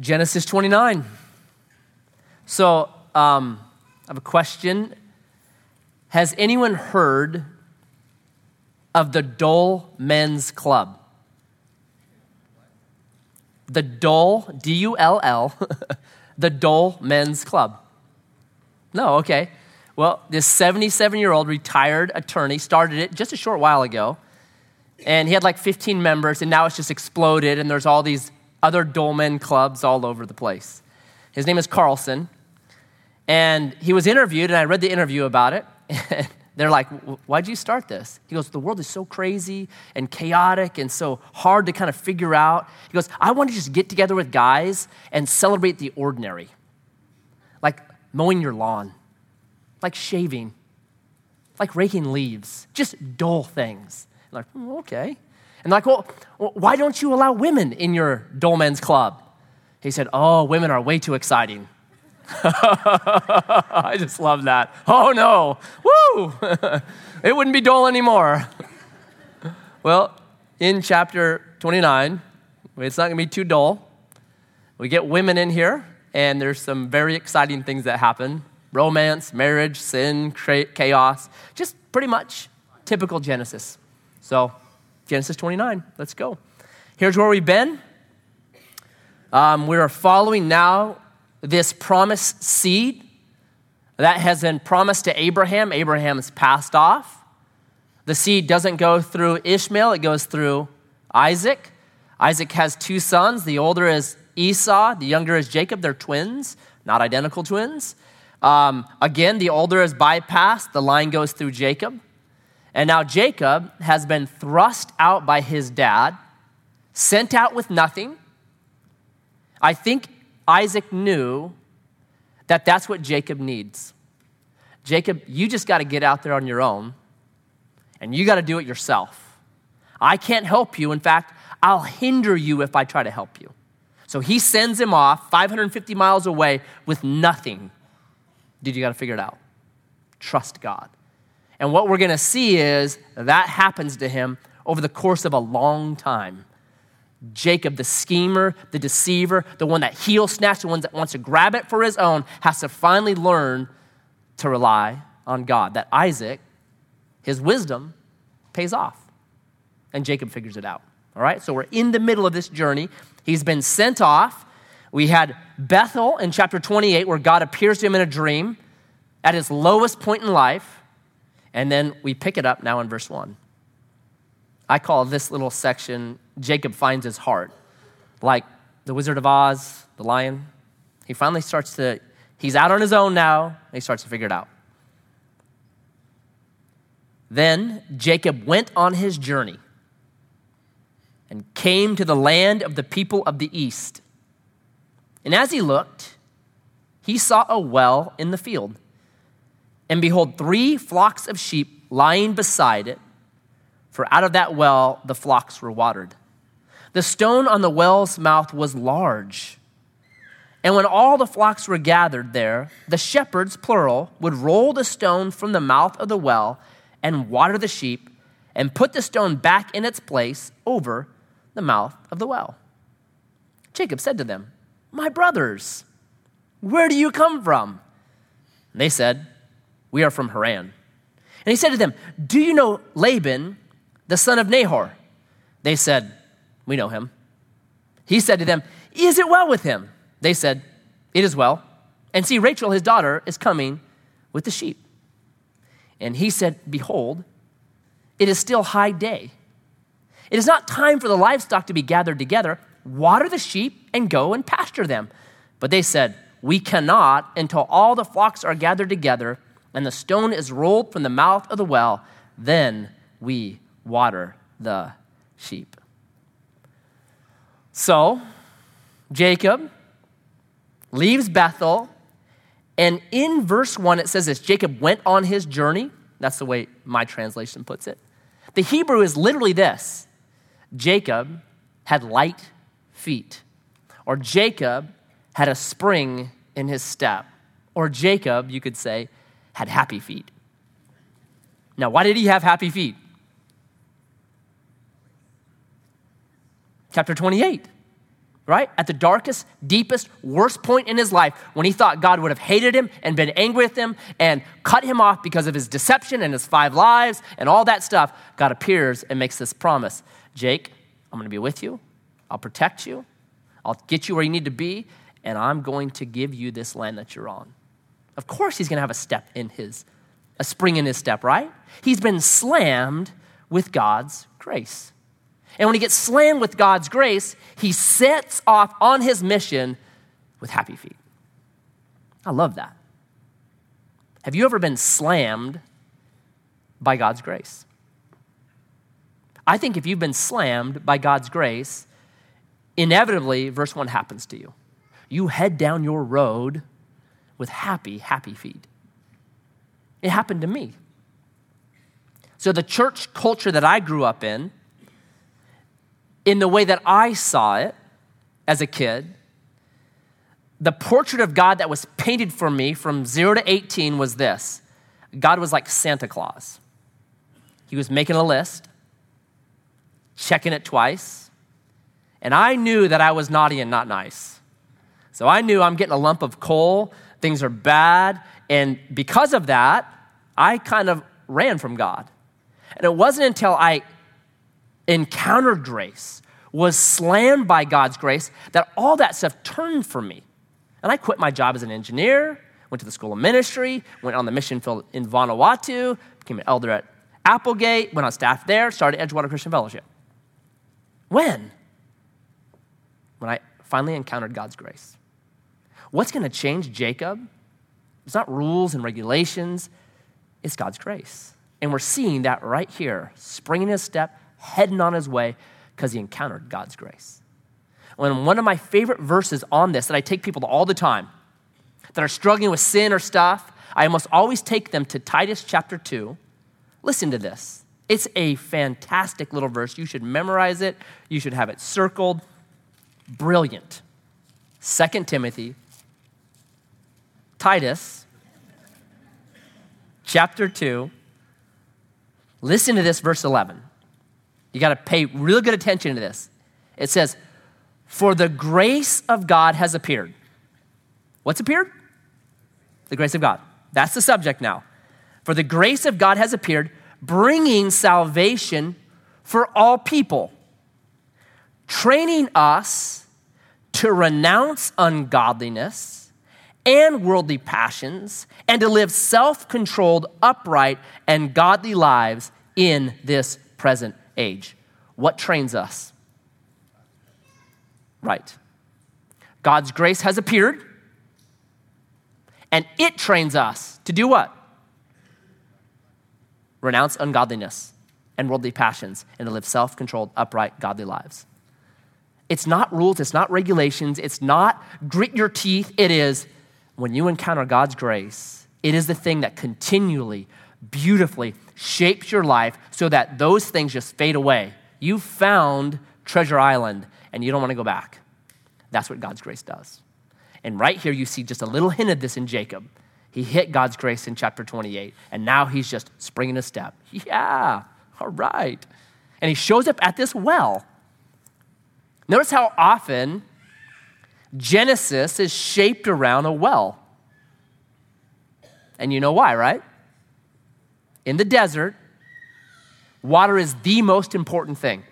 Genesis 29. So, um, I have a question. Has anyone heard of the Dull Men's Club? The Dull, D U L L, the Dull Men's Club. No, okay. Well, this 77 year old retired attorney started it just a short while ago. And he had like 15 members, and now it's just exploded, and there's all these other Dull Men clubs all over the place. His name is Carlson. And he was interviewed, and I read the interview about it. They're like, Why'd you start this? He goes, The world is so crazy and chaotic and so hard to kind of figure out. He goes, I want to just get together with guys and celebrate the ordinary, like mowing your lawn, like shaving, like raking leaves, just dull things. Like, mm, okay. And like, well, why don't you allow women in your dull men's club? He said, Oh, women are way too exciting. I just love that. Oh no, woo! it wouldn't be dull anymore. well, in chapter 29, it's not going to be too dull. We get women in here, and there's some very exciting things that happen romance, marriage, sin, chaos, just pretty much typical Genesis. So, Genesis 29, let's go. Here's where we've been. Um, we are following now this promised seed that has been promised to Abraham. Abraham's passed off. The seed doesn't go through Ishmael, it goes through Isaac. Isaac has two sons. The older is Esau, the younger is Jacob. They're twins, not identical twins. Um, again, the older is bypassed. The line goes through Jacob. And now Jacob has been thrust out by his dad, sent out with nothing. I think Isaac knew that that's what Jacob needs. Jacob, you just got to get out there on your own and you got to do it yourself. I can't help you. In fact, I'll hinder you if I try to help you. So he sends him off 550 miles away with nothing. Did you got to figure it out? Trust God. And what we're going to see is that happens to him over the course of a long time. Jacob, the schemer, the deceiver, the one that heel snatched, the one that wants to grab it for his own, has to finally learn to rely on God. That Isaac, his wisdom, pays off. And Jacob figures it out. All right, so we're in the middle of this journey. He's been sent off. We had Bethel in chapter 28, where God appears to him in a dream at his lowest point in life. And then we pick it up now in verse 1. I call this little section Jacob finds his heart. Like the Wizard of Oz, the lion. He finally starts to, he's out on his own now, and he starts to figure it out. Then Jacob went on his journey and came to the land of the people of the east. And as he looked, he saw a well in the field. And behold, three flocks of sheep lying beside it for out of that well the flocks were watered. The stone on the well's mouth was large. And when all the flocks were gathered there, the shepherds, plural, would roll the stone from the mouth of the well and water the sheep and put the stone back in its place over the mouth of the well. Jacob said to them, My brothers, where do you come from? And they said, We are from Haran. And he said to them, Do you know Laban? the son of Nahor? They said, We know him. He said to them, Is it well with him? They said, It is well. And see, Rachel, his daughter, is coming with the sheep. And he said, Behold, it is still high day. It is not time for the livestock to be gathered together. Water the sheep and go and pasture them. But they said, We cannot until all the flocks are gathered together and the stone is rolled from the mouth of the well. Then we water the sheep. So, Jacob leaves Bethel, and in verse 1 it says this Jacob went on his journey. That's the way my translation puts it. The Hebrew is literally this Jacob had light feet, or Jacob had a spring in his step, or Jacob, you could say, had happy feet. Now, why did he have happy feet? Chapter 28. right? At the darkest, deepest, worst point in his life, when he thought God would have hated him and been angry with him and cut him off because of his deception and his five lives and all that stuff, God appears and makes this promise Jake, I'm going to be with you. I'll protect you. I'll get you where you need to be. And I'm going to give you this land that you're on. Of course, he's going to have a step in his, a spring in his step, right? He's been slammed with God's grace. And when he gets slammed with God's grace, he sets off on his mission with happy feet. I love that. Have you ever been slammed by God's grace? I think if you've been slammed by God's grace, inevitably, verse 1 happens to you. You head down your road with happy, happy feet. It happened to me. So, the church culture that I grew up in, in the way that I saw it as a kid, the portrait of God that was painted for me from zero to 18 was this God was like Santa Claus. He was making a list, checking it twice, and I knew that I was naughty and not nice. So I knew I'm getting a lump of coal, things are bad, and because of that, I kind of ran from God. And it wasn't until I encountered grace, was slammed by God's grace, that all that stuff turned for me. And I quit my job as an engineer, went to the school of ministry, went on the mission field in Vanuatu, became an elder at Applegate, went on staff there, started Edgewater Christian Fellowship. When? When I finally encountered God's grace. What's going to change Jacob? It's not rules and regulations, it's God's grace. And we're seeing that right here, springing his step, heading on his way because he encountered God's grace. When one of my favorite verses on this that I take people to all the time that are struggling with sin or stuff, I almost always take them to Titus chapter 2. Listen to this. It's a fantastic little verse. You should memorize it, you should have it circled. Brilliant. 2 Timothy, Titus, chapter 2. Listen to this, verse 11. You got to pay real good attention to this. It says, For the grace of God has appeared. What's appeared? The grace of God. That's the subject now. For the grace of God has appeared, bringing salvation for all people, training us to renounce ungodliness and worldly passions, and to live self controlled, upright, and godly lives in this present age. What trains us? Right. God's grace has appeared, and it trains us to do what? Renounce ungodliness and worldly passions and to live self controlled, upright, godly lives. It's not rules, it's not regulations, it's not grit your teeth. It is when you encounter God's grace, it is the thing that continually, beautifully shapes your life so that those things just fade away. You found Treasure Island and you don't want to go back. That's what God's grace does. And right here, you see just a little hint of this in Jacob. He hit God's grace in chapter 28, and now he's just springing a step. Yeah, all right. And he shows up at this well. Notice how often Genesis is shaped around a well. And you know why, right? in the desert, water is the most important thing,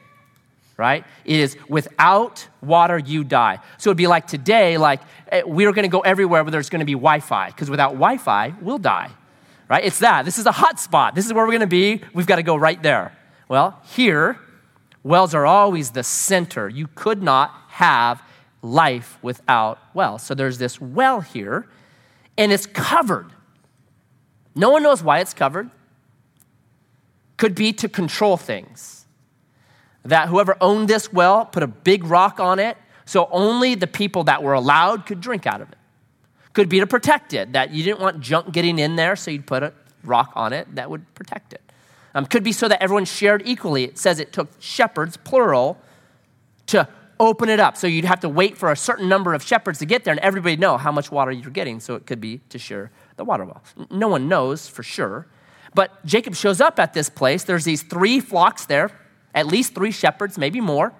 right? It is without water, you die. So it'd be like today, like eh, we're gonna go everywhere where there's gonna be Wi Fi, because without Wi Fi, we'll die, right? It's that. This is a hot spot. This is where we're gonna be. We've gotta go right there. Well, here, wells are always the center. You could not have life without well. So there's this well here, and it's covered. No one knows why it's covered could be to control things. That whoever owned this well put a big rock on it so only the people that were allowed could drink out of it. Could be to protect it, that you didn't want junk getting in there, so you'd put a rock on it that would protect it. Um, could be so that everyone shared equally. It says it took shepherds, plural, to open it up. So you'd have to wait for a certain number of shepherds to get there, and everybody know how much water you're getting. So it could be to share the water well. No one knows for sure. But Jacob shows up at this place. There's these three flocks there, at least three shepherds, maybe more.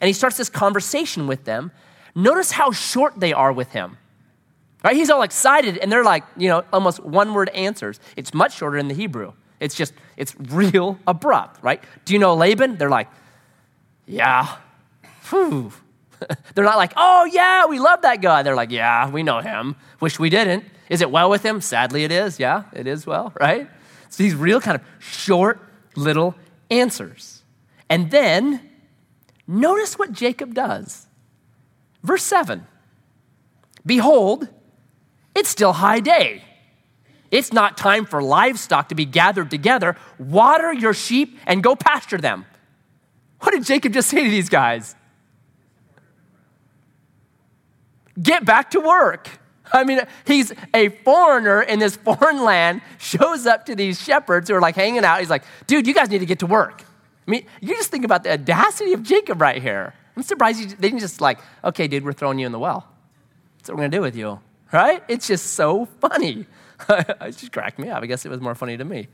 And he starts this conversation with them. Notice how short they are with him. Right? He's all excited, and they're like, you know, almost one word answers. It's much shorter in the Hebrew. It's just, it's real abrupt, right? Do you know Laban? They're like, yeah. Whew. they're not like, oh, yeah, we love that guy. They're like, yeah, we know him. Wish we didn't. Is it well with him? Sadly, it is. Yeah, it is well, right? So these real kind of short little answers. And then notice what Jacob does. Verse 7 Behold, it's still high day. It's not time for livestock to be gathered together. Water your sheep and go pasture them. What did Jacob just say to these guys? Get back to work. I mean, he's a foreigner in this foreign land, shows up to these shepherds who are like hanging out. He's like, dude, you guys need to get to work. I mean, you just think about the audacity of Jacob right here. I'm surprised they didn't just like, okay, dude, we're throwing you in the well. That's what we're gonna do with you, right? It's just so funny. it just cracked me up. I guess it was more funny to me.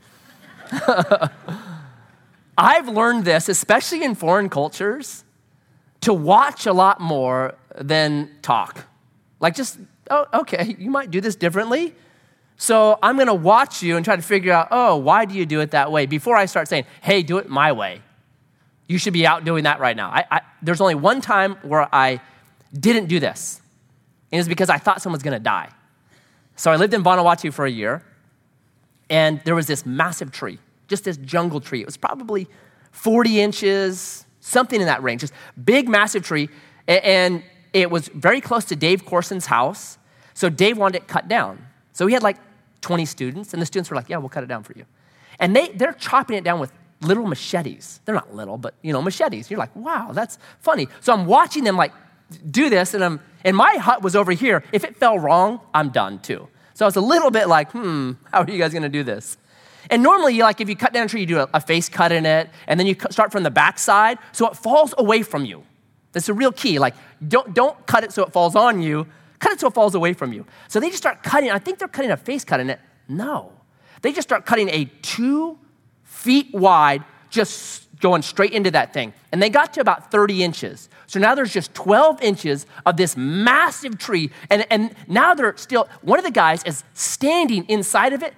I've learned this, especially in foreign cultures, to watch a lot more than talk. Like, just, oh, okay, you might do this differently. So I'm going to watch you and try to figure out, oh, why do you do it that way? Before I start saying, hey, do it my way. You should be out doing that right now. I, I, there's only one time where I didn't do this, and it's because I thought someone was going to die. So I lived in Vanuatu for a year, and there was this massive tree, just this jungle tree. It was probably 40 inches, something in that range, just big, massive tree. And it was very close to Dave Corson's house. So Dave wanted it cut down. So he had like 20 students, and the students were like, Yeah, we'll cut it down for you. And they, they're chopping it down with little machetes. They're not little, but you know, machetes. You're like, wow, that's funny. So I'm watching them like do this, and, I'm, and my hut was over here. If it fell wrong, I'm done too. So I was a little bit like, hmm, how are you guys gonna do this? And normally, like if you cut down a tree, you do a, a face cut in it, and then you start from the back side so it falls away from you. That's a real key. Like, don't, don't cut it so it falls on you, cut it so it falls away from you. So they just start cutting. I think they're cutting a face cut in it. No. They just start cutting a two feet wide, just going straight into that thing. And they got to about 30 inches. So now there's just 12 inches of this massive tree. And, and now they're still, one of the guys is standing inside of it,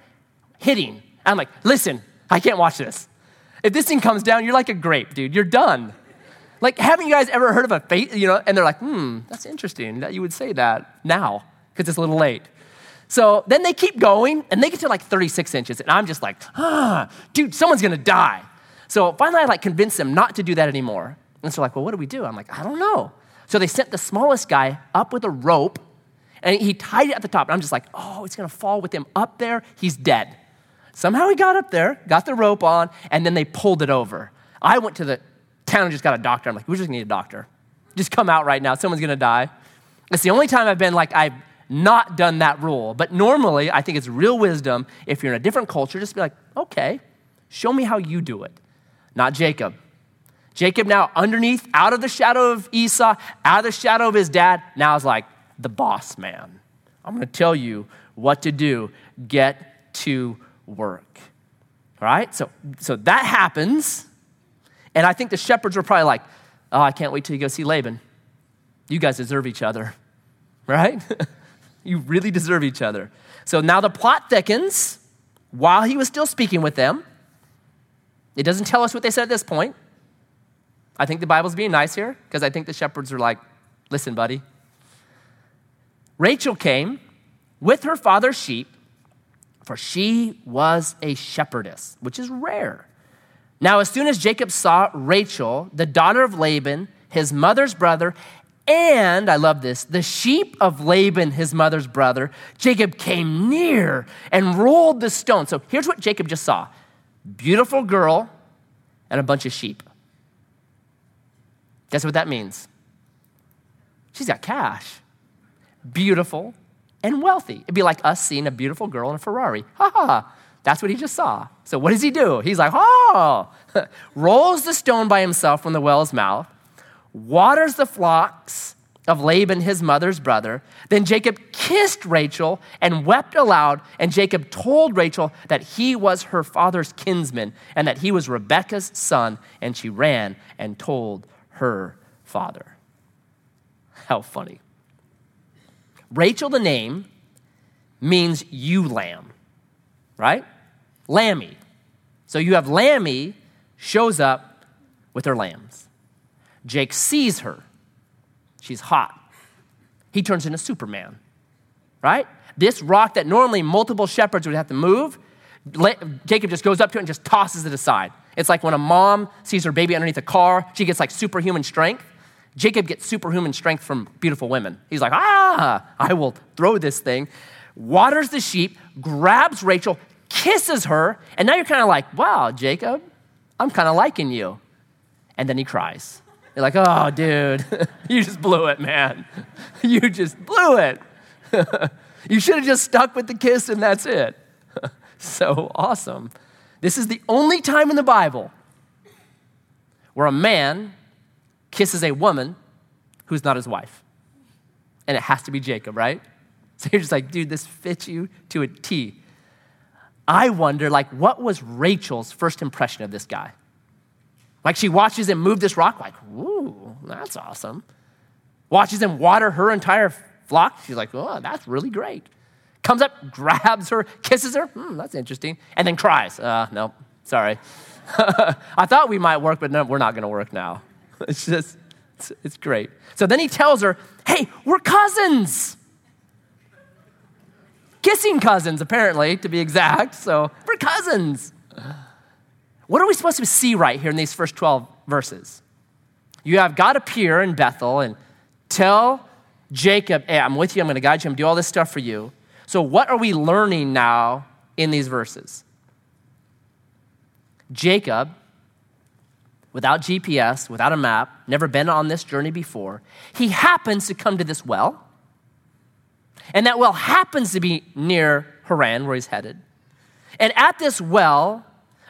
hitting. I'm like, listen, I can't watch this. If this thing comes down, you're like a grape, dude. You're done. Like, haven't you guys ever heard of a face, you know? And they're like, hmm, that's interesting that you would say that now, because it's a little late. So then they keep going, and they get to like 36 inches, and I'm just like, ah, dude, someone's gonna die. So finally, I like convinced them not to do that anymore. And so like, well, what do we do? I'm like, I don't know. So they sent the smallest guy up with a rope, and he tied it at the top. And I'm just like, oh, it's gonna fall with him up there. He's dead. Somehow he got up there, got the rope on, and then they pulled it over. I went to the town and just got a doctor. I'm like, we just need a doctor. Just come out right now. Someone's gonna die. It's the only time I've been like, I've not done that rule. But normally, I think it's real wisdom if you're in a different culture, just be like, okay, show me how you do it. Not Jacob. Jacob now underneath, out of the shadow of Esau, out of the shadow of his dad, now is like the boss man. I'm gonna tell you what to do. Get to work. All right? So, so that happens. And I think the shepherds were probably like, oh, I can't wait till you go see Laban. You guys deserve each other, right? you really deserve each other. So now the plot thickens while he was still speaking with them. It doesn't tell us what they said at this point. I think the Bible's being nice here because I think the shepherds are like, listen, buddy. Rachel came with her father's sheep, for she was a shepherdess, which is rare. Now, as soon as Jacob saw Rachel, the daughter of Laban, his mother's brother, and I love this, the sheep of Laban, his mother's brother, Jacob came near and rolled the stone. So here's what Jacob just saw beautiful girl and a bunch of sheep. Guess what that means? She's got cash, beautiful, and wealthy. It'd be like us seeing a beautiful girl in a Ferrari. Ha ha. That's what he just saw. So what does he do? He's like, oh, rolls the stone by himself from the well's mouth, waters the flocks of Laban, his mother's brother. Then Jacob kissed Rachel and wept aloud. And Jacob told Rachel that he was her father's kinsman and that he was Rebekah's son. And she ran and told her father. How funny. Rachel, the name, means ewe lamb, right? Lammy. So you have Lammy shows up with her lambs. Jake sees her. She's hot. He turns into Superman, right? This rock that normally multiple shepherds would have to move, Jacob just goes up to it and just tosses it aside. It's like when a mom sees her baby underneath a car, she gets like superhuman strength. Jacob gets superhuman strength from beautiful women. He's like, ah, I will throw this thing, waters the sheep, grabs Rachel, kisses her, and now you're kind of like, wow, Jacob, I'm kind of liking you. And then he cries. You're like, oh, dude, you just blew it, man. You just blew it. you should have just stuck with the kiss and that's it. so awesome. This is the only time in the Bible where a man kisses a woman who's not his wife. And it has to be Jacob, right? So you're just like, dude, this fits you to a T. I wonder, like, what was Rachel's first impression of this guy? Like, she watches him move this rock, like, ooh, that's awesome. Watches him water her entire flock. She's like, oh, that's really great. Comes up, grabs her, kisses her. Hmm, that's interesting. And then cries. Uh, no, sorry. I thought we might work, but no, we're not going to work now. It's just, it's, it's great. So then he tells her, hey, we're cousins. Kissing cousins, apparently, to be exact. So we're cousins. What are we supposed to see right here in these first 12 verses? You have God appear in Bethel and tell Jacob, hey, I'm with you, I'm going to guide you, I'm going to do all this stuff for you. So, what are we learning now in these verses? Jacob, without GPS, without a map, never been on this journey before, he happens to come to this well. And that well happens to be near Haran, where he's headed. And at this well,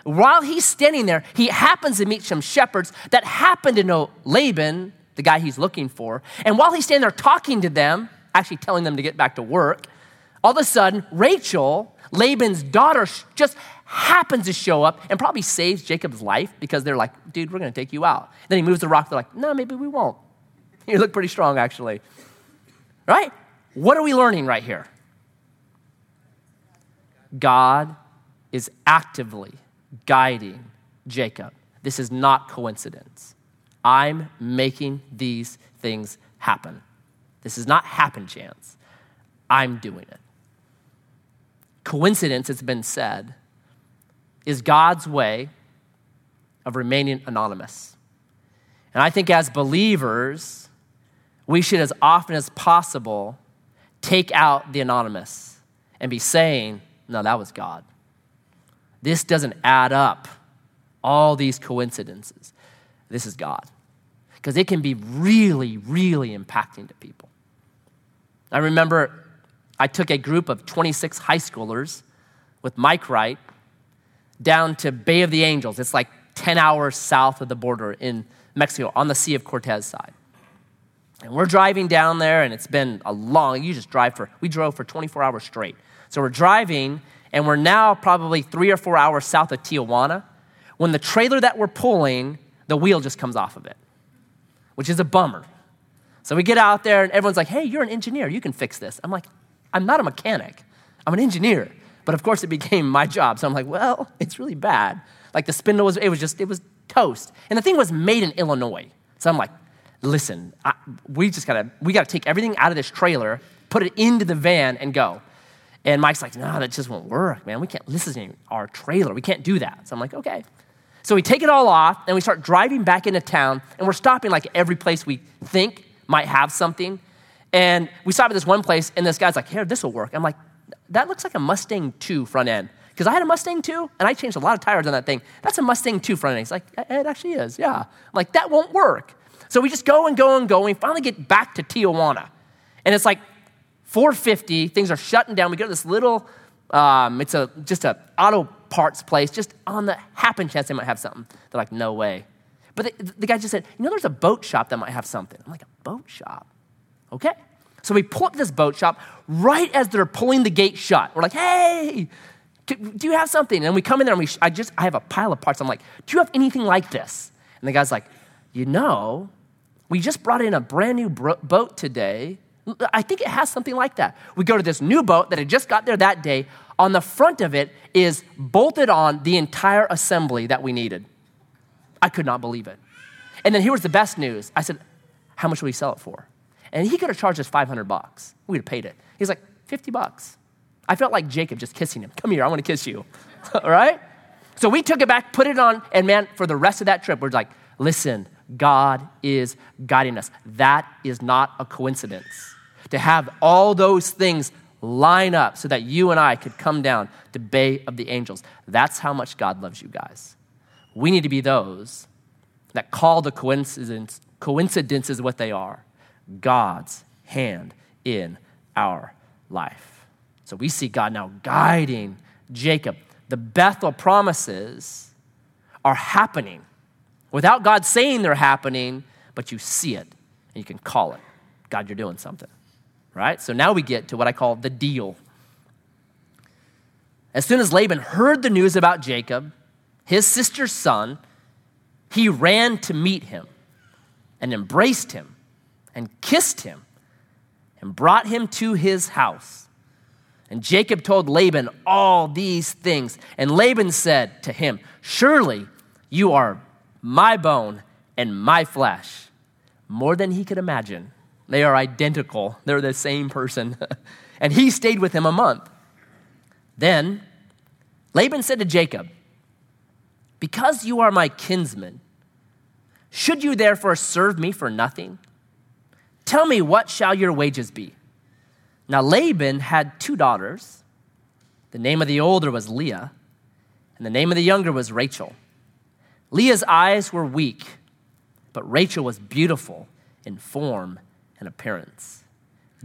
while he's standing there, he happens to meet some shepherds that happen to know Laban, the guy he's looking for. And while he's standing there talking to them, actually telling them to get back to work, all of a sudden, Rachel, Laban's daughter, just happens to show up and probably saves Jacob's life because they're like, dude, we're going to take you out. Then he moves the rock. They're like, no, maybe we won't. You look pretty strong, actually. Right? What are we learning right here? God is actively guiding Jacob. This is not coincidence. I'm making these things happen. This is not happen chance. I'm doing it. Coincidence, it's been said, is God's way of remaining anonymous. And I think as believers, we should, as often as possible, take out the anonymous and be saying, no, that was God. This doesn't add up. All these coincidences. This is God. Because it can be really, really impacting to people. I remember I took a group of 26 high schoolers with Mike Wright down to Bay of the Angels. It's like 10 hours south of the border in Mexico on the Sea of Cortez side. And we're driving down there, and it's been a long, you just drive for, we drove for 24 hours straight. So we're driving, and we're now probably three or four hours south of Tijuana. When the trailer that we're pulling, the wheel just comes off of it, which is a bummer. So we get out there, and everyone's like, hey, you're an engineer, you can fix this. I'm like, I'm not a mechanic, I'm an engineer. But of course, it became my job. So I'm like, well, it's really bad. Like the spindle was, it was just, it was toast. And the thing was made in Illinois. So I'm like, listen, I, we just gotta, we gotta take everything out of this trailer, put it into the van, and go. And Mike's like, no, that just won't work, man. We can't, this is our trailer. We can't do that. So I'm like, okay. So we take it all off, and we start driving back into town, and we're stopping like every place we think might have something. And we stop at this one place, and this guy's like, here, this will work. I'm like, that looks like a Mustang 2 front end. Because I had a Mustang 2, and I changed a lot of tires on that thing. That's a Mustang 2 front end. He's like, it actually is, yeah. I'm like, that won't work. So we just go and go and go, and we finally get back to Tijuana. And it's like 450, things are shutting down. We go to this little, um, it's a, just a auto parts place, just on the happen chance they might have something. They're like, no way. But the, the guy just said, you know, there's a boat shop that might have something. I'm like, a boat shop? Okay. So we pull up this boat shop right as they're pulling the gate shut. We're like, hey, do you have something? And we come in there and we, I just, I have a pile of parts. I'm like, do you have anything like this? And the guy's like, you know, We just brought in a brand new bro- boat today. I think it has something like that. We go to this new boat that had just got there that day. On the front of it is bolted on the entire assembly that we needed. I could not believe it. And then here was the best news. I said, How much will we sell it for? And he could have charged us 500 bucks. We'd have paid it. He's like, 50 bucks. I felt like Jacob just kissing him. Come here, I want to kiss you. All right? So we took it back, put it on, and man, for the rest of that trip, we're like, listen, God is guiding us. That is not a coincidence. To have all those things line up so that you and I could come down to Bay of the Angels. That's how much God loves you guys. We need to be those that call the coincidence, coincidences what they are God's hand in our life. So we see God now guiding Jacob. The Bethel promises are happening without God saying they're happening, but you see it and you can call it. God, you're doing something. Right? So now we get to what I call the deal. As soon as Laban heard the news about Jacob, his sister's son, he ran to meet him and embraced him and kissed him and brought him to his house. And Jacob told Laban all these things. And Laban said to him, Surely you are my bone and my flesh. More than he could imagine. They are identical, they're the same person. and he stayed with him a month. Then Laban said to Jacob, Because you are my kinsman, should you therefore serve me for nothing? Tell me, what shall your wages be? Now, Laban had two daughters. The name of the older was Leah, and the name of the younger was Rachel. Leah's eyes were weak, but Rachel was beautiful in form and appearance.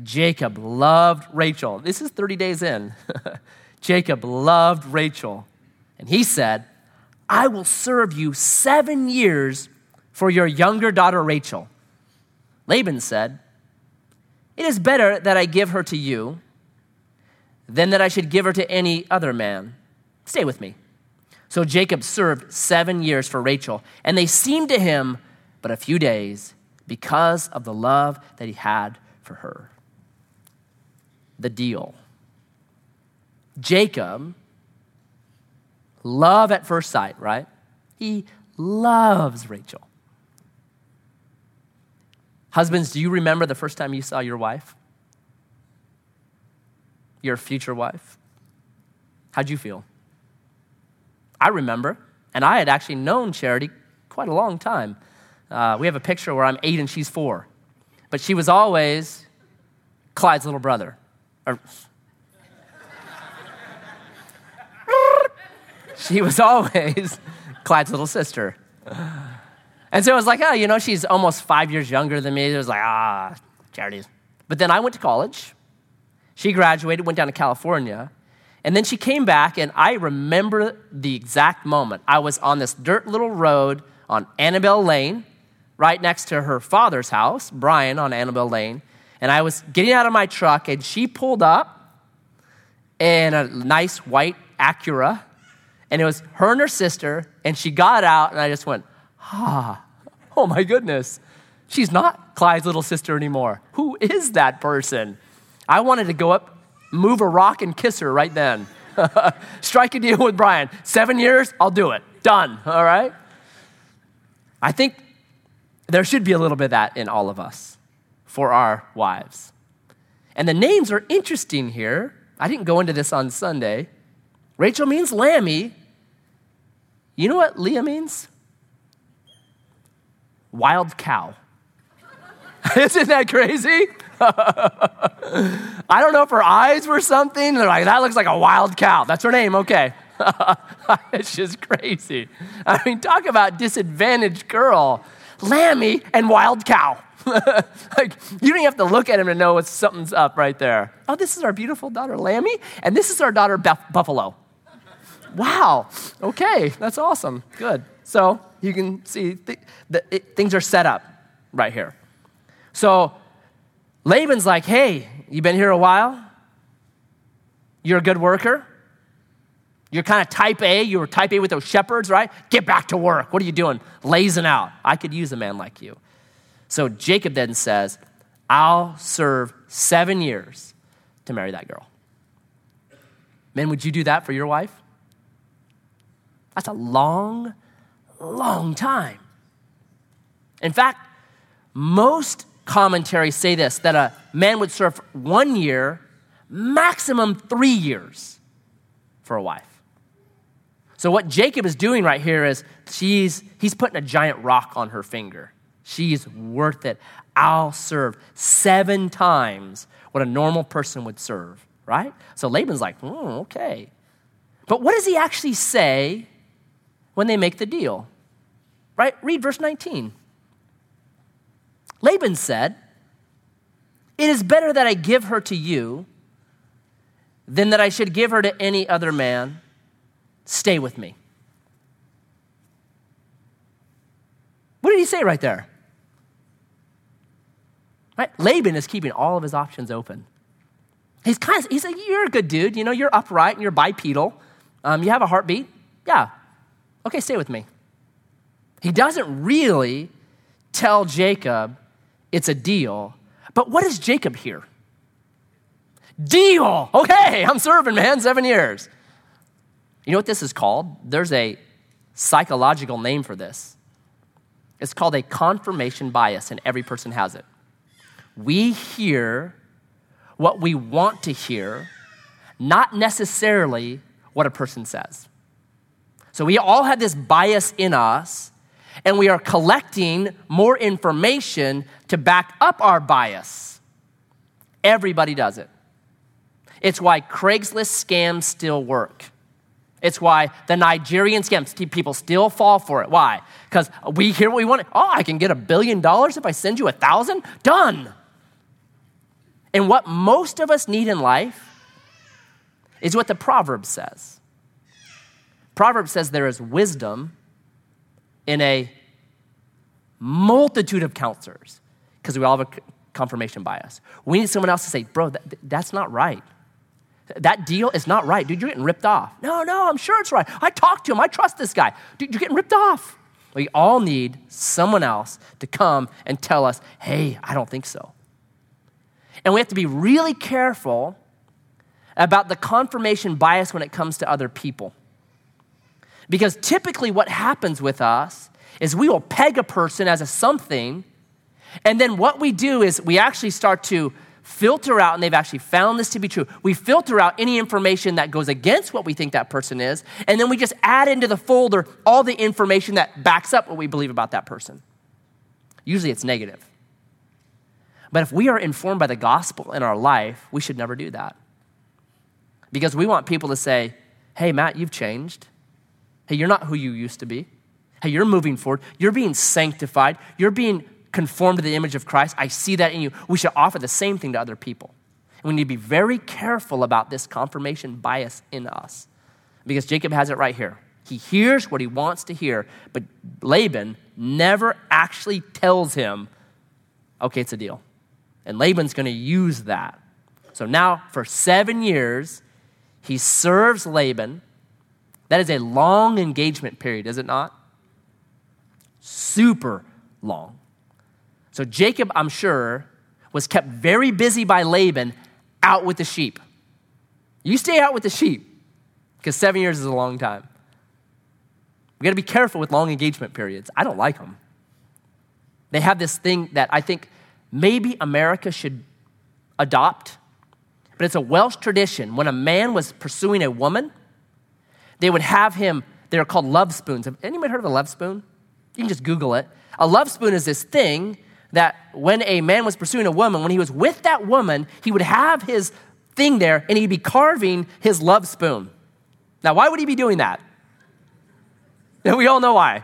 Jacob loved Rachel. This is 30 days in. Jacob loved Rachel, and he said, I will serve you seven years for your younger daughter Rachel. Laban said, It is better that I give her to you than that I should give her to any other man. Stay with me. So Jacob served seven years for Rachel, and they seemed to him but a few days because of the love that he had for her. The deal. Jacob, love at first sight, right? He loves Rachel. Husbands, do you remember the first time you saw your wife? Your future wife? How'd you feel? I remember, and I had actually known Charity quite a long time. Uh, we have a picture where I'm eight and she's four, but she was always Clyde's little brother. Or, she was always Clyde's little sister. And so it was like, oh, you know, she's almost five years younger than me. It was like, ah, charities. But then I went to college. She graduated, went down to California. And then she came back, and I remember the exact moment. I was on this dirt little road on Annabelle Lane, right next to her father's house, Brian on Annabelle Lane. And I was getting out of my truck, and she pulled up in a nice white Acura. And it was her and her sister, and she got out, and I just went, ah, oh my goodness, she's not Clyde's little sister anymore. Who is that person? I wanted to go up, move a rock, and kiss her right then. Strike a deal with Brian. Seven years, I'll do it. Done, all right? I think there should be a little bit of that in all of us for our wives. And the names are interesting here. I didn't go into this on Sunday. Rachel means lammy. You know what Leah means? wild cow. Isn't that crazy? I don't know if her eyes were something. They're like, that looks like a wild cow. That's her name, okay. it's just crazy. I mean, talk about disadvantaged girl. Lammy and wild cow. like, you don't have to look at him to know what something's up right there. Oh, this is our beautiful daughter, Lammy, and this is our daughter, Bef- Buffalo. Wow. Okay, that's awesome. Good. So you can see th- it, things are set up right here. So Laban's like, hey, you been here a while? You're a good worker? You're kind of type A. You were type A with those shepherds, right? Get back to work. What are you doing? Lazing out. I could use a man like you. So Jacob then says, I'll serve seven years to marry that girl. Men, would you do that for your wife? That's a long, long time. In fact, most commentaries say this that a man would serve one year, maximum three years for a wife. So, what Jacob is doing right here is she's, he's putting a giant rock on her finger. She's worth it. I'll serve seven times what a normal person would serve, right? So Laban's like, oh, okay. But what does he actually say when they make the deal? Right? Read verse 19. Laban said, It is better that I give her to you than that I should give her to any other man. Stay with me. What did he say right there? Right? Laban is keeping all of his options open. He's kind of, he's like, you're a good dude. You know, you're upright and you're bipedal. Um, you have a heartbeat. Yeah. Okay, stay with me. He doesn't really tell Jacob it's a deal. But what is Jacob here? Deal. Okay, I'm serving, man, seven years. You know what this is called? There's a psychological name for this. It's called a confirmation bias, and every person has it. We hear what we want to hear, not necessarily what a person says. So we all have this bias in us, and we are collecting more information to back up our bias. Everybody does it. It's why Craigslist scams still work. It's why the Nigerian scams, people still fall for it. Why? Because we hear what we want. Oh, I can get a billion dollars if I send you a thousand? Done. And what most of us need in life is what the proverb says. Proverb says there is wisdom in a multitude of counselors because we all have a confirmation bias. We need someone else to say, bro, that, that's not right. That deal is not right. Dude, you're getting ripped off. No, no, I'm sure it's right. I talked to him. I trust this guy. Dude, you're getting ripped off. We all need someone else to come and tell us, hey, I don't think so. And we have to be really careful about the confirmation bias when it comes to other people. Because typically, what happens with us is we will peg a person as a something, and then what we do is we actually start to filter out, and they've actually found this to be true. We filter out any information that goes against what we think that person is, and then we just add into the folder all the information that backs up what we believe about that person. Usually it's negative. But if we are informed by the gospel in our life, we should never do that. Because we want people to say, hey, Matt, you've changed. Hey, you're not who you used to be. Hey, you're moving forward. You're being sanctified. You're being conformed to the image of Christ. I see that in you. We should offer the same thing to other people. And we need to be very careful about this confirmation bias in us. Because Jacob has it right here. He hears what he wants to hear, but Laban never actually tells him, okay, it's a deal. And Laban's going to use that. So now, for seven years, he serves Laban. That is a long engagement period, is it not? Super long. So Jacob, I'm sure, was kept very busy by Laban out with the sheep. You stay out with the sheep because seven years is a long time. We got to be careful with long engagement periods. I don't like them. They have this thing that I think maybe America should adopt, but it's a Welsh tradition. When a man was pursuing a woman, they would have him, they're called love spoons. Have anybody heard of a love spoon? You can just Google it. A love spoon is this thing that when a man was pursuing a woman, when he was with that woman, he would have his thing there and he'd be carving his love spoon. Now, why would he be doing that? And we all know why.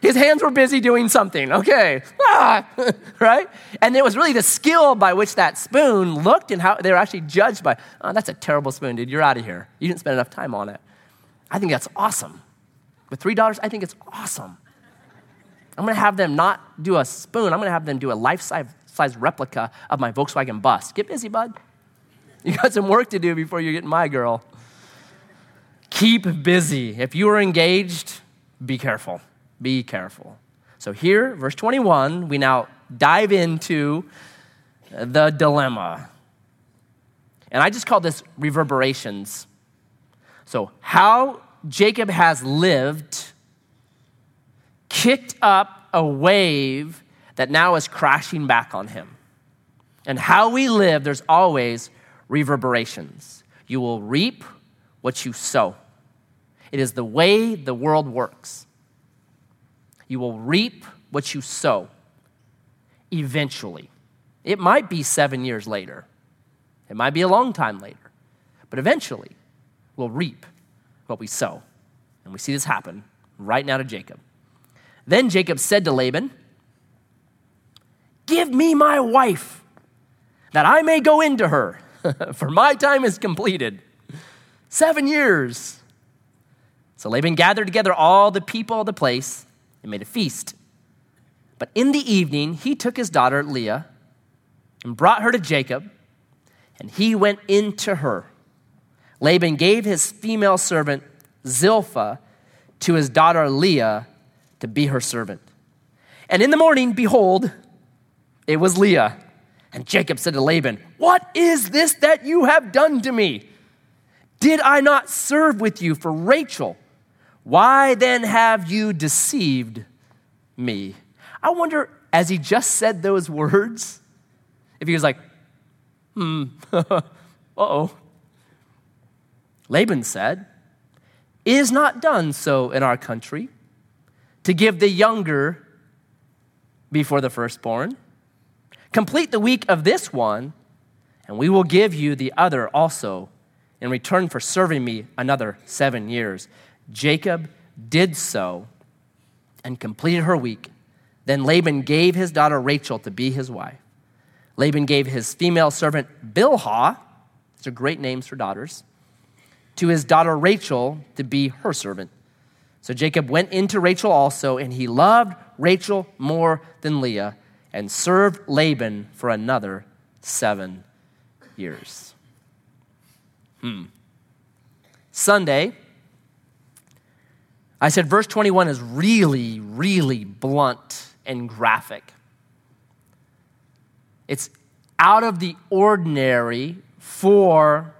His hands were busy doing something. Okay. Ah, right? And it was really the skill by which that spoon looked and how they were actually judged by, oh, that's a terrible spoon, dude. You're out of here. You didn't spend enough time on it. I think that's awesome. With $3, I think it's awesome. I'm to have them not do a spoon, I'm to have them do a life size replica of my Volkswagen bus. Get busy, bud. You got some work to do before you get my girl. Keep busy. If you are engaged, be careful. Be careful. So here, verse 21, we now dive into the dilemma. And I just call this reverberations. So, how Jacob has lived kicked up a wave that now is crashing back on him. And how we live, there's always reverberations. You will reap what you sow. It is the way the world works. You will reap what you sow eventually. It might be seven years later, it might be a long time later, but eventually we'll reap what we sow. And we see this happen right now to Jacob. Then Jacob said to Laban, Give me my wife, that I may go into her, for my time is completed. Seven years. So Laban gathered together all the people of the place and made a feast. But in the evening, he took his daughter Leah and brought her to Jacob, and he went into her. Laban gave his female servant Zilpah to his daughter Leah to be her servant. And in the morning, behold, it was Leah. And Jacob said to Laban, What is this that you have done to me? Did I not serve with you for Rachel? Why then have you deceived me? I wonder, as he just said those words, if he was like, hmm, uh oh. Laban said, It is not done so in our country to give the younger before the firstborn. Complete the week of this one, and we will give you the other also in return for serving me another seven years. Jacob did so and completed her week. Then Laban gave his daughter Rachel to be his wife. Laban gave his female servant Bilhah, these are great names for daughters, to his daughter Rachel to be her servant. So Jacob went into Rachel also, and he loved Rachel more than Leah, and served Laban for another seven years. Hmm. Sunday, I said verse 21 is really, really blunt and graphic. It's out of the ordinary for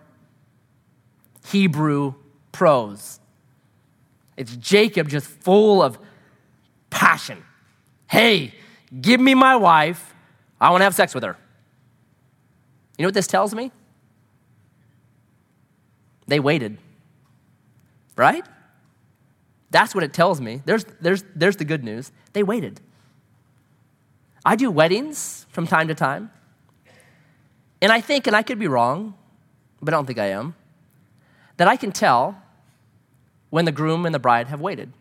Hebrew prose. It's Jacob just full of passion. Hey, give me my wife. I want to have sex with her. You know what this tells me? They waited. Right? That's what it tells me. There's, there's, there's the good news. They waited. I do weddings from time to time. And I think, and I could be wrong, but I don't think I am, that I can tell when the groom and the bride have waited.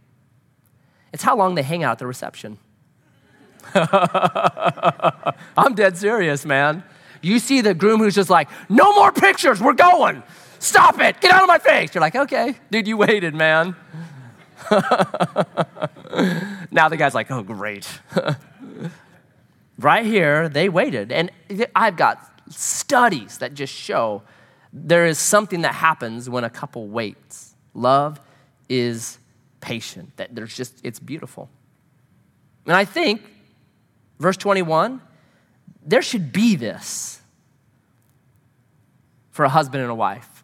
It's how long they hang out at the reception. I'm dead serious, man. You see the groom who's just like, no more pictures, we're going. Stop it, get out of my face. You're like, okay, dude, you waited, man. now the guy's like, oh, great. right here, they waited. And I've got studies that just show there is something that happens when a couple waits. Love is patient, that there's just, it's beautiful. And I think, verse 21, there should be this for a husband and a wife.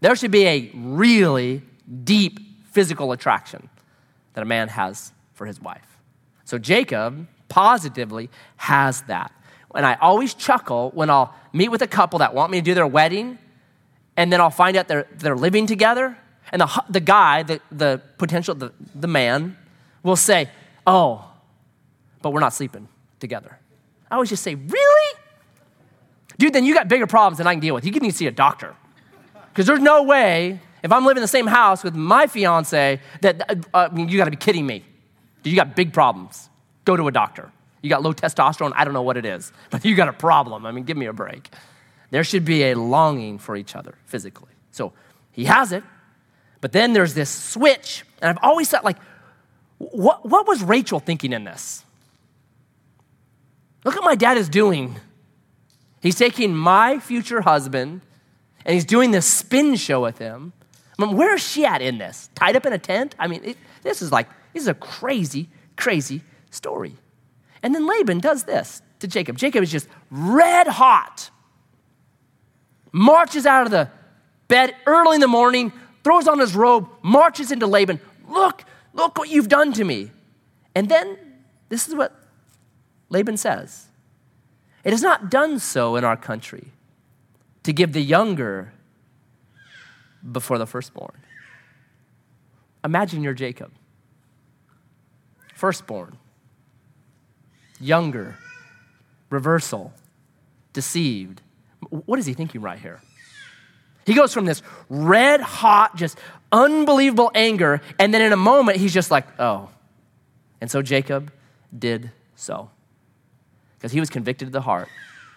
There should be a really deep physical attraction that a man has for his wife. So Jacob positively has that. And I always chuckle when I'll meet with a couple that want me to do their wedding, and then I'll find out they're, they're living together. And the, the guy, the, the potential, the, the man, will say, Oh, but we're not sleeping together. I always just say, Really? Dude, then you got bigger problems than I can deal with. You need to see a doctor. Because there's no way, if I'm living in the same house with my fiance, that uh, uh you got to be kidding me. Dude, You got big problems go to a doctor. You got low testosterone, I don't know what it is, but you got a problem. I mean, give me a break. There should be a longing for each other physically. So he has it, but then there's this switch, and I've always thought, like, what, what was Rachel thinking in this? Look what my dad is doing. He's taking my future husband and he's doing this spin show with him. I mean, where is she at in this? Tied up in a tent? I mean, it, this is like, this is a crazy, crazy story. And then Laban does this to Jacob. Jacob is just red hot, marches out of the bed early in the morning, throws on his robe, marches into Laban. Look, look what you've done to me. And then this is what Laban says It is not done so in our country to give the younger before the firstborn. Imagine you're Jacob, firstborn, younger, reversal, deceived. What is he thinking right here? He goes from this red hot, just unbelievable anger, and then in a moment, he's just like, oh. And so Jacob did so. Because he was convicted of the heart.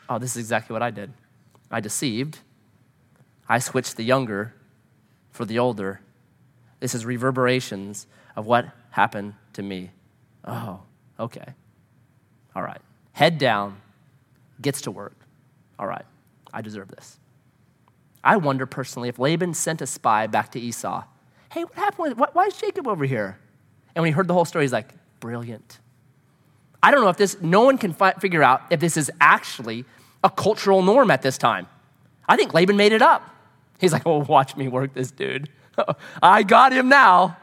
Oh, this is exactly what I did. I deceived. I switched the younger for the older. This is reverberations of what happened to me. Oh, okay. All right. Head down, gets to work. All right, I deserve this. I wonder personally if Laban sent a spy back to Esau. Hey, what happened? With, why is Jacob over here? And when he heard the whole story, he's like, brilliant. I don't know if this, no one can fi- figure out if this is actually a cultural norm at this time. I think Laban made it up. He's like, oh, watch me work this dude. I got him now,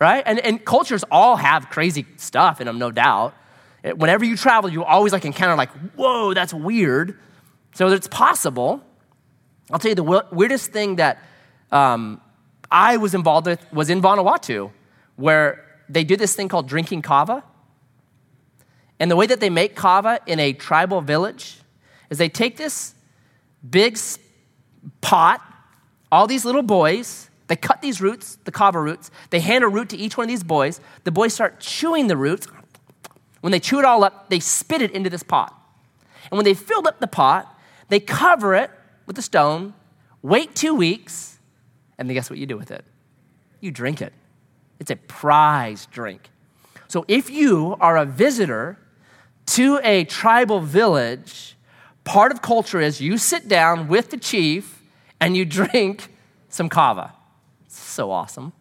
right? And, and cultures all have crazy stuff in them, no doubt. Whenever you travel, you always like encounter like, whoa, that's weird. So it's possible. I'll tell you the weirdest thing that um, I was involved with was in Vanuatu, where they do this thing called drinking kava. And the way that they make kava in a tribal village is they take this big pot, all these little boys, they cut these roots, the kava roots, they hand a root to each one of these boys. The boys start chewing the roots. When they chew it all up, they spit it into this pot. And when they filled up the pot, they cover it with a stone, wait two weeks, and then guess what you do with it? You drink it. It's a prize drink. So if you are a visitor to a tribal village, part of culture is you sit down with the chief and you drink some kava. So awesome.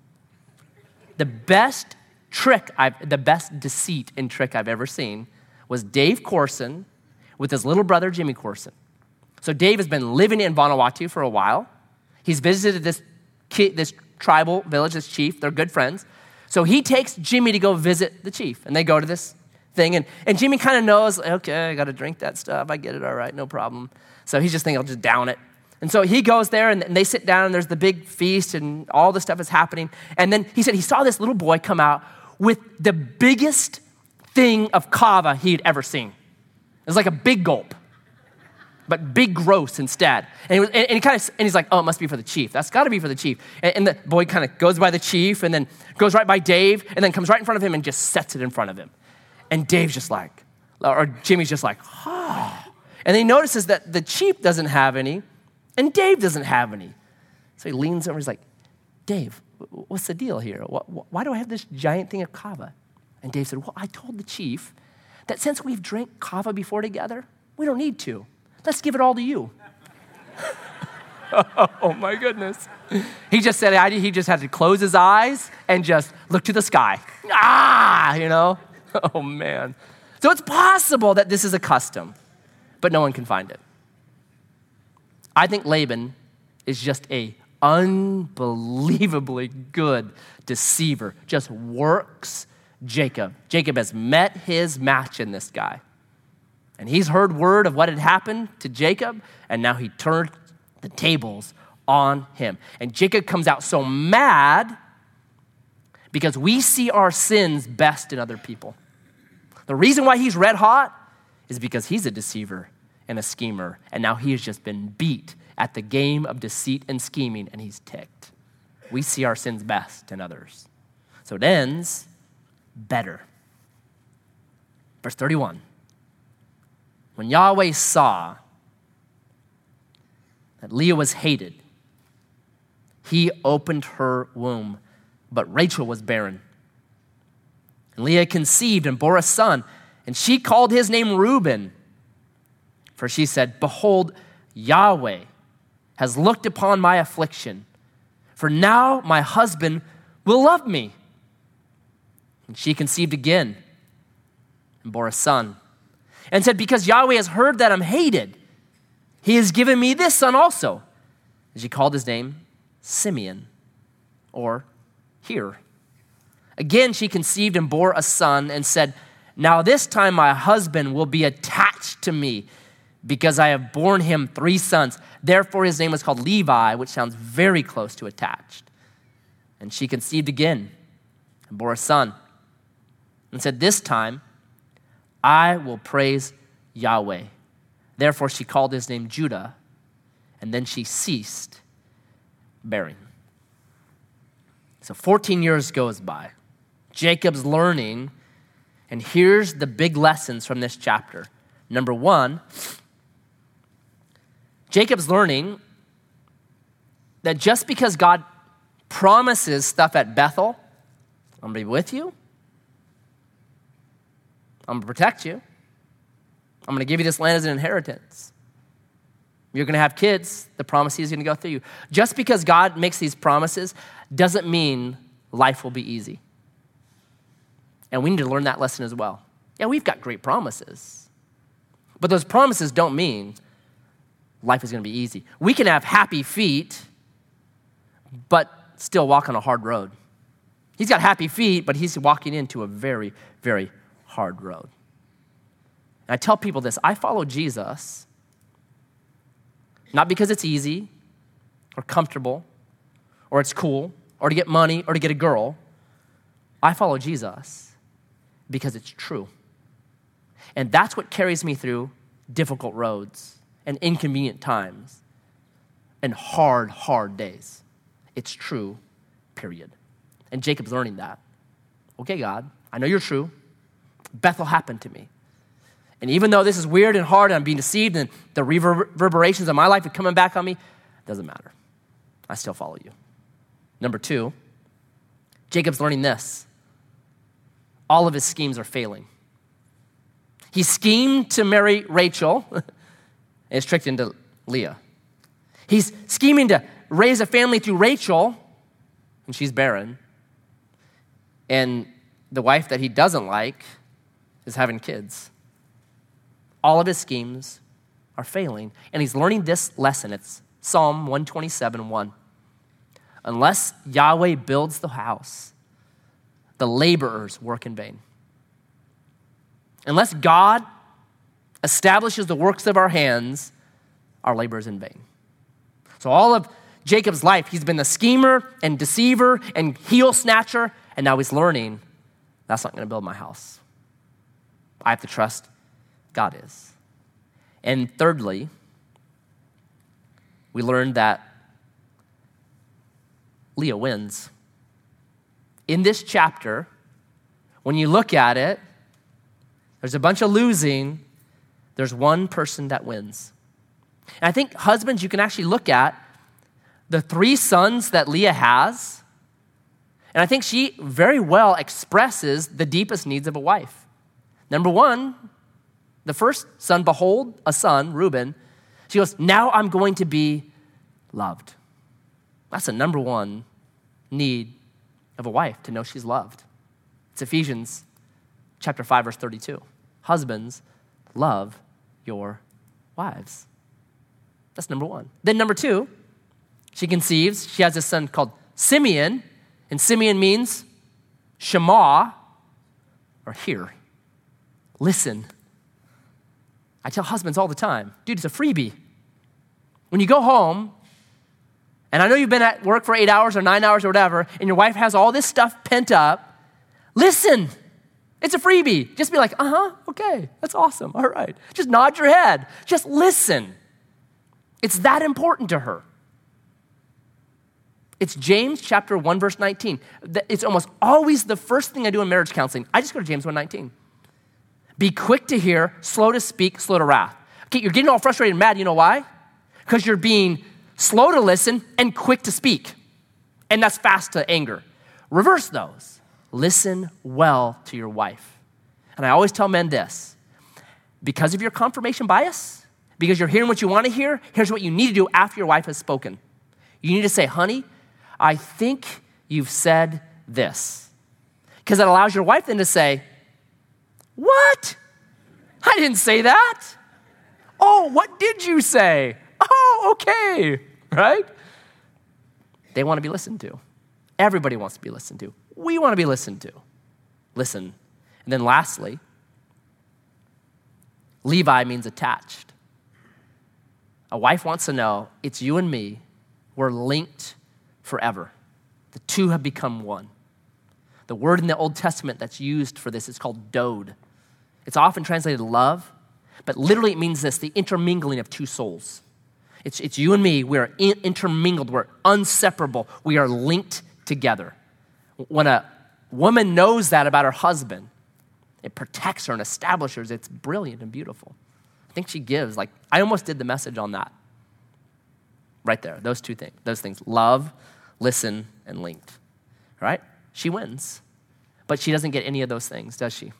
The best trick I've, the best deceit and trick I've ever seen was Dave Corson with his little brother Jimmy Corson. So Dave has been living in Vanuatu for a while. He's visited this, this tribal village, this chief. They're good friends. So he takes Jimmy to go visit the chief, and they go to this thing. And, and Jimmy kind of knows, okay, I got to drink that stuff. I get it, all right, no problem. So he's just thinking, I'll just down it. And so he goes there, and, and they sit down, and there's the big feast, and all the stuff is happening. And then he said he saw this little boy come out with the biggest thing of kava he'd ever seen. It was like a big gulp but big gross instead. And he, was, and, and he kind of, and he's like, oh, it must be for the chief. That's got to be for the chief. And, and the boy kind of goes by the chief and then goes right by Dave and then comes right in front of him and just sets it in front of him. And Dave's just like, or Jimmy's just like. Oh. And he notices that the chief doesn't have any and Dave doesn't have any. So he leans over he's like, Dave, what's the deal here? Why do I have this giant thing of kava? And Dave said, Well, I told the chief that since we've drank kava before together, we don't need to. Let's give it all to you. oh my goodness. He just said he just had to close his eyes and just look to the sky. Ah, you know? Oh man. So it's possible that this is a custom, but no one can find it. I think Laban is just a unbelievably good deceiver, just works Jacob. Jacob has met his match in this guy. And he's heard word of what had happened to Jacob, and now he turned the tables on him. And Jacob comes out so mad because we see our sins best in other people. The reason why he's red hot is because he's a deceiver and a schemer, and now he has just been beat at the game of deceit and scheming, and he's ticked. We see our sins best in others. So it ends better. Verse 31. When Yahweh saw that Leah was hated, he opened her womb, but Rachel was barren. And Leah conceived and bore a son, and she called his name Reuben. For she said, Behold, Yahweh has looked upon my affliction, for now my husband will love me. And she conceived again and bore a son and said, Because Yahweh has heard that I'm hated, he has given me this son also. And she called his name Simeon, or here. Again, she conceived and bore a son and said, Now this time my husband will be attached to me because I have borne him three sons. Therefore, his name was called Levi, which sounds very close to attached. And she conceived again and bore a son and said, This time I will praise Yahweh. Therefore, she called his name Judah, and then she ceased bearing. So 14 years goes by. Jacob's learning, and here's the big lessons from this chapter. Number one, Jacob's learning that just because God promises stuff at Bethel, I'm gonna be with you, I'm gonna protect you, I'm gonna give you this land as an inheritance. You're gonna have kids, the promise is gonna go through you. Just because God makes these promises doesn't mean life will be easy. And we need to learn that lesson as well. Yeah, we've got great promises, but those promises don't mean life is going to be easy. We can have happy feet, but still walk on a hard road. He's got happy feet, but he's walking into a very, very hard road. And I tell people this I follow Jesus not because it's easy or comfortable or it's cool or to get money or to get a girl. I follow Jesus because it's true. And that's what carries me through difficult roads and inconvenient times and hard, hard days. It's true, period. And Jacob's learning that. Okay, God, I know you're true. Bethel happened to me. And even though this is weird and hard and I'm being deceived and the reverberations of my life are coming back on me, it doesn't matter. I still follow you. Number two, Jacob's learning this all of his schemes are failing. He schemed to marry Rachel is tricked into Leah. He's scheming to raise a family through Rachel, and she's barren. And the wife that he doesn't like is having kids. All of his schemes are failing. And he's learning this lesson. It's Psalm 127 1. Unless Yahweh builds the house, the laborers work in vain. Unless God establishes the works of our hands, our labor is in vain. So, all of Jacob's life, he's been the schemer and deceiver and heel snatcher, and now he's learning that's not going to build my house. I have to trust God is. And thirdly, we learned that Leah wins. In this chapter, when you look at it, there's a bunch of losing, there's one person that wins. And I think, husbands, you can actually look at the three sons that Leah has, and I think she very well expresses the deepest needs of a wife. Number one, the first son, behold, a son, Reuben. She goes, Now I'm going to be loved. That's the number one need of a wife, to know she's loved. It's Ephesians chapter 5, verse 32. Husbands, love your wives. That's number one. Then, number two, she conceives. She has a son called Simeon, and Simeon means Shema, or hear. Listen. I tell husbands all the time, dude, it's a freebie. When you go home, and I know you've been at work for eight hours or nine hours or whatever, and your wife has all this stuff pent up, listen. It's a freebie. Just be like, uh huh, okay, that's awesome, all right. Just nod your head. Just listen. It's that important to her. It's James chapter 1, verse 19. It's almost always the first thing I do in marriage counseling. I just go to James 1 19. Be quick to hear, slow to speak, slow to wrath. Okay, you're getting all frustrated and mad. You know why? Because you're being slow to listen and quick to speak. And that's fast to anger. Reverse those. Listen well to your wife. And I always tell men this because of your confirmation bias, because you're hearing what you want to hear, here's what you need to do after your wife has spoken. You need to say, honey, I think you've said this. Because it allows your wife then to say, What? I didn't say that. Oh, what did you say? Oh, okay, right? They want to be listened to. Everybody wants to be listened to. We want to be listened to. Listen. And then lastly, Levi means attached. A wife wants to know it's you and me. We're linked forever. The two have become one. The word in the Old Testament that's used for this is called dode. It's often translated love, but literally it means this the intermingling of two souls. It's, it's you and me. We are in, intermingled. We're inseparable. We are linked together. When a woman knows that about her husband, it protects her and establishes. It's brilliant and beautiful. I think she gives, like, I almost did the message on that. Right there, those two things, those things love, listen, and linked. Right? She wins. But she doesn't get any of those things, does she?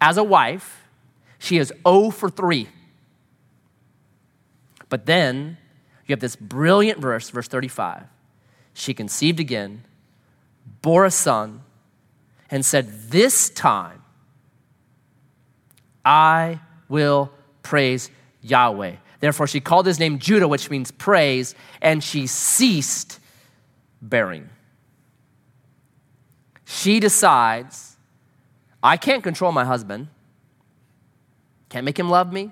As a wife, she is 0 for 3. But then you have this brilliant verse, verse 35. She conceived again, bore a son, and said, This time I will praise Yahweh. Therefore, she called his name Judah, which means praise, and she ceased bearing. She decides, I can't control my husband, can't make him love me,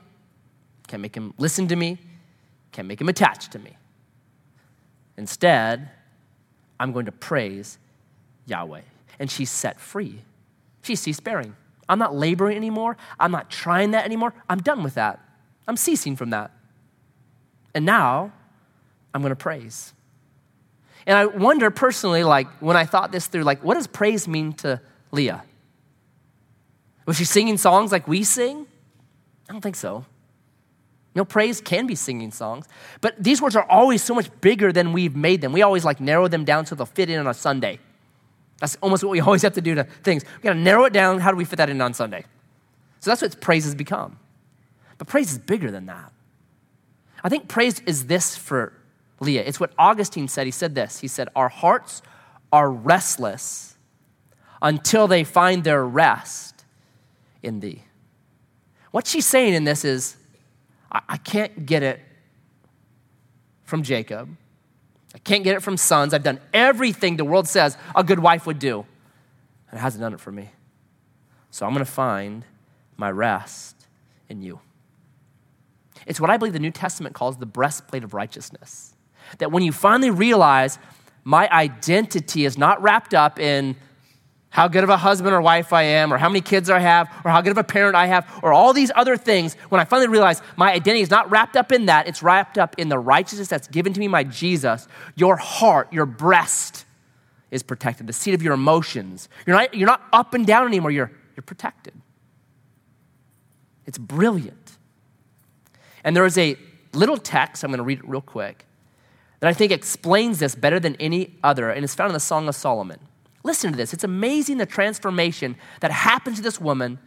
can't make him listen to me, can't make him attached to me. Instead, I'm going to praise Yahweh. And she's set free. She ceased bearing. I'm not laboring anymore. I'm not trying that anymore. I'm done with that. I'm ceasing from that. And now I'm going to praise. And I wonder personally, like, when I thought this through, like, what does praise mean to Leah? Was she singing songs like we sing? I don't think so. You know, praise can be singing songs, but these words are always so much bigger than we've made them. We always like narrow them down so they'll fit in on a Sunday. That's almost what we always have to do to things. We gotta narrow it down. How do we fit that in on Sunday? So that's what praise has become. But praise is bigger than that. I think praise is this for Leah. It's what Augustine said. He said this He said, Our hearts are restless until they find their rest in thee. What she's saying in this is, I, I can't get it from Jacob. Can't get it from sons. I've done everything the world says a good wife would do, and it hasn't done it for me. So I'm going to find my rest in you. It's what I believe the New Testament calls the breastplate of righteousness. That when you finally realize my identity is not wrapped up in how good of a husband or wife I am, or how many kids I have, or how good of a parent I have, or all these other things, when I finally realize my identity is not wrapped up in that, it's wrapped up in the righteousness that's given to me by Jesus, your heart, your breast is protected, the seat of your emotions. You're not, you're not up and down anymore, you're, you're protected. It's brilliant. And there is a little text, I'm going to read it real quick, that I think explains this better than any other, and it's found in the Song of Solomon. Listen to this. It's amazing the transformation that happens to this woman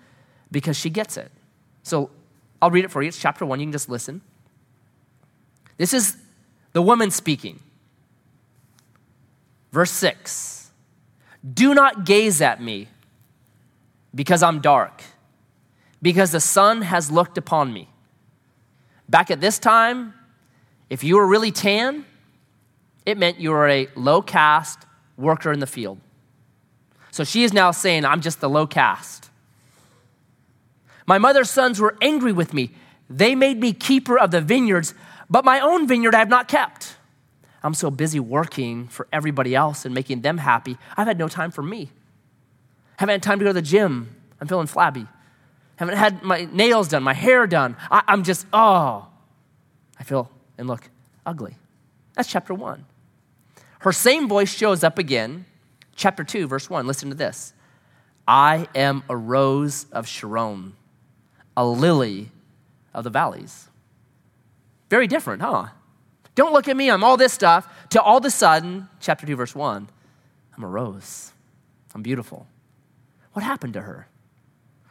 because she gets it. So I'll read it for you. It's chapter one. You can just listen. This is the woman speaking. Verse six Do not gaze at me because I'm dark, because the sun has looked upon me. Back at this time, if you were really tan, it meant you were a low caste worker in the field. So she is now saying, I'm just the low caste. My mother's sons were angry with me. They made me keeper of the vineyards, but my own vineyard I have not kept. I'm so busy working for everybody else and making them happy, I've had no time for me. I Haven't had time to go to the gym. I'm feeling flabby. I Haven't had my nails done, my hair done. I, am just, oh, I feel and look ugly. That's chapter one. Her same voice shows up again Chapter 2, verse 1, listen to this. I am a rose of Sharon, a lily of the valleys. Very different, huh? Don't look at me, I'm all this stuff, to all of a sudden, chapter 2, verse 1, I'm a rose. I'm beautiful. What happened to her?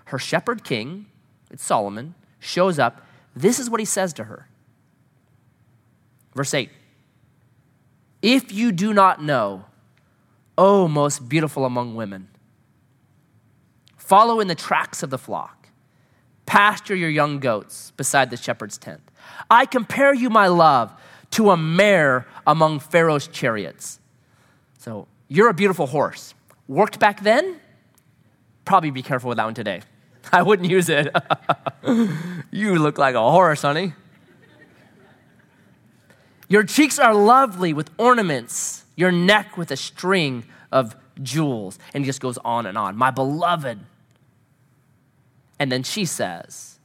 Her shepherd king, it's Solomon, shows up. This is what he says to her. Verse 8 If you do not know, O most beautiful among women. Follow in the tracks of the flock, pasture your young goats beside the shepherd's tent. I compare you, my love, to a mare among Pharaoh's chariots. So you're a beautiful horse. Worked back then? Probably be careful with that one today. I wouldn't use it. you look like a horse, honey. Your cheeks are lovely with ornaments, your neck with a string of jewels. And he just goes on and on. My beloved. And then she says,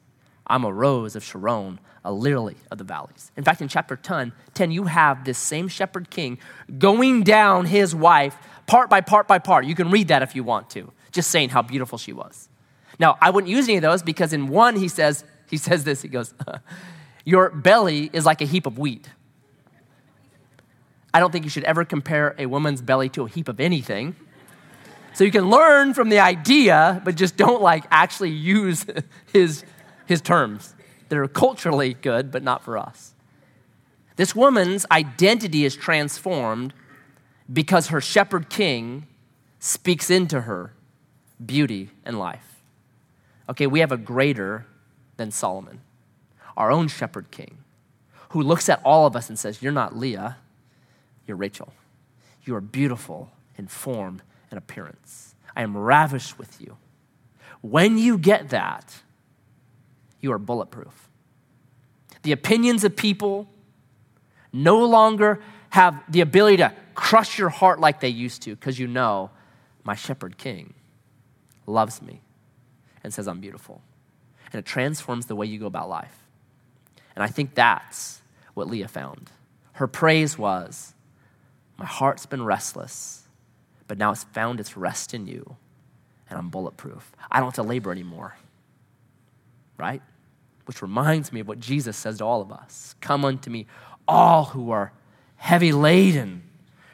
I'm a rose of Sharon, a lily of the valleys. In fact, in chapter 10, 10, you have this same shepherd king going down his wife part by part by part. You can read that if you want to, just saying how beautiful she was. Now, I wouldn't use any of those because in one he says, he says this, he goes, Your belly is like a heap of wheat. I don't think you should ever compare a woman's belly to a heap of anything. So you can learn from the idea, but just don't like actually use his, his terms They're culturally good, but not for us. This woman's identity is transformed because her shepherd king speaks into her beauty and life. Okay, we have a greater than Solomon, our own shepherd king, who looks at all of us and says, You're not Leah, you're Rachel. You are beautiful in form and appearance. I am ravished with you. When you get that, you are bulletproof. The opinions of people no longer have the ability to crush your heart like they used to because you know my shepherd king loves me and says I'm beautiful. And it transforms the way you go about life. And I think that's what Leah found. Her praise was, my heart's been restless, but now it's found its rest in you, and I'm bulletproof. I don't have to labor anymore. Right? Which reminds me of what Jesus says to all of us Come unto me, all who are heavy laden,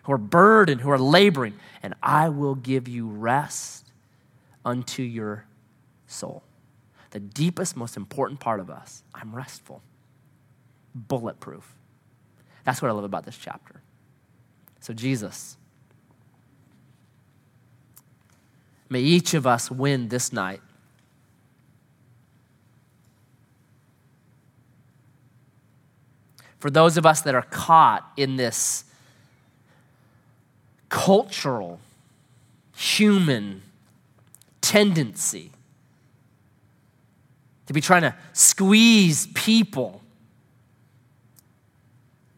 who are burdened, who are laboring, and I will give you rest unto your soul. The deepest, most important part of us, I'm restful, bulletproof. That's what I love about this chapter. So, Jesus, may each of us win this night. For those of us that are caught in this cultural, human tendency to be trying to squeeze people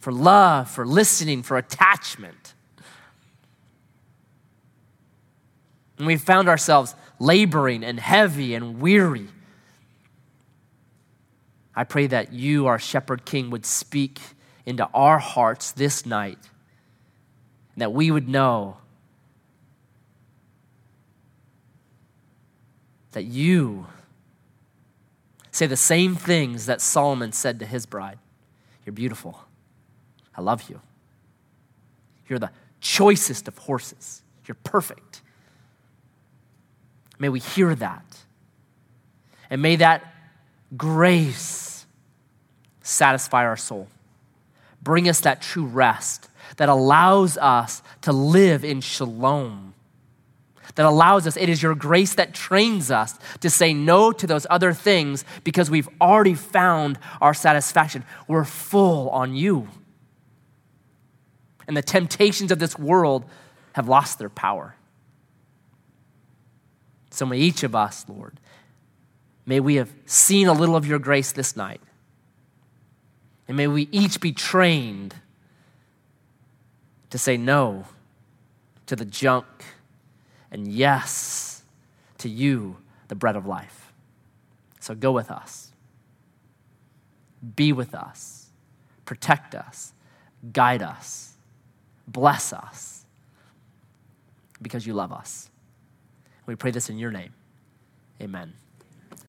for love, for listening, for attachment. And we found ourselves laboring and heavy and weary. I pray that you, our shepherd king, would speak into our hearts this night, and that we would know that you say the same things that Solomon said to his bride You're beautiful. I love you. You're the choicest of horses. You're perfect. May we hear that. And may that grace satisfy our soul. Bring us that true rest that allows us to live in shalom, that allows us, it is your grace that trains us to say no to those other things because we've already found our satisfaction. We're full on you and the temptations of this world have lost their power. So may each of us, Lord, may we have seen a little of your grace this night. And may we each be trained to say no to the junk and yes to you, the bread of life. So go with us, be with us, protect us, guide us Bless us because you love us. We pray this in your name. Amen.